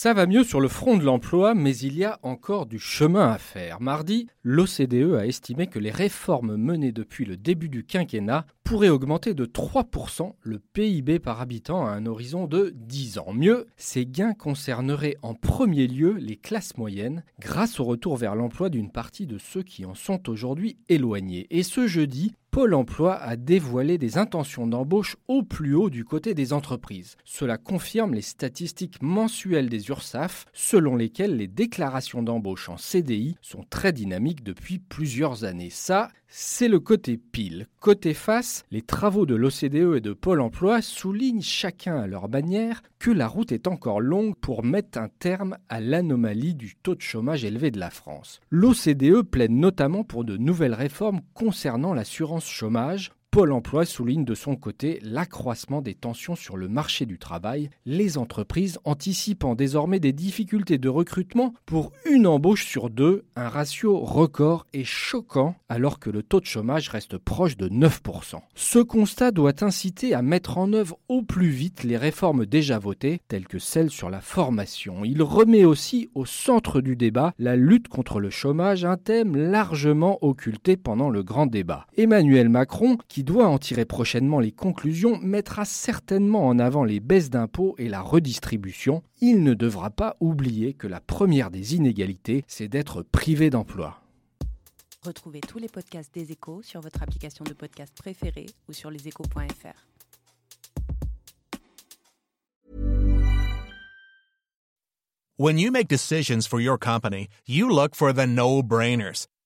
Ça va mieux sur le front de l'emploi, mais il y a encore du chemin à faire. Mardi, l'OCDE a estimé que les réformes menées depuis le début du quinquennat pourraient augmenter de 3% le PIB par habitant à un horizon de 10 ans. Mieux, ces gains concerneraient en premier lieu les classes moyennes, grâce au retour vers l'emploi d'une partie de ceux qui en sont aujourd'hui éloignés. Et ce jeudi, Pôle Emploi a dévoilé des intentions d'embauche au plus haut du côté des entreprises. Cela confirme les statistiques mensuelles des URSAF, selon lesquelles les déclarations d'embauche en CDI sont très dynamiques depuis plusieurs années. Ça, c'est le côté pile. Côté face, les travaux de l'OCDE et de Pôle Emploi soulignent chacun à leur manière que la route est encore longue pour mettre un terme à l'anomalie du taux de chômage élevé de la France. L'OCDE plaide notamment pour de nouvelles réformes concernant l'assurance chômage, Pôle Emploi souligne de son côté l'accroissement des tensions sur le marché du travail, les entreprises anticipant désormais des difficultés de recrutement pour une embauche sur deux, un ratio record et choquant alors que le taux de chômage reste proche de 9%. Ce constat doit inciter à mettre en œuvre au plus vite les réformes déjà votées, telles que celles sur la formation. Il remet aussi au centre du débat la lutte contre le chômage, un thème largement occulté pendant le grand débat. Emmanuel Macron, qui doit en tirer prochainement les conclusions, mettra certainement en avant les baisses d'impôts et la redistribution. Il ne devra pas oublier que la première des inégalités, c'est d'être privé d'emploi. Retrouvez tous les podcasts des échos sur votre application de podcast préférée ou sur leséchos.fr. When you make decisions for your company, you look for the no-brainers.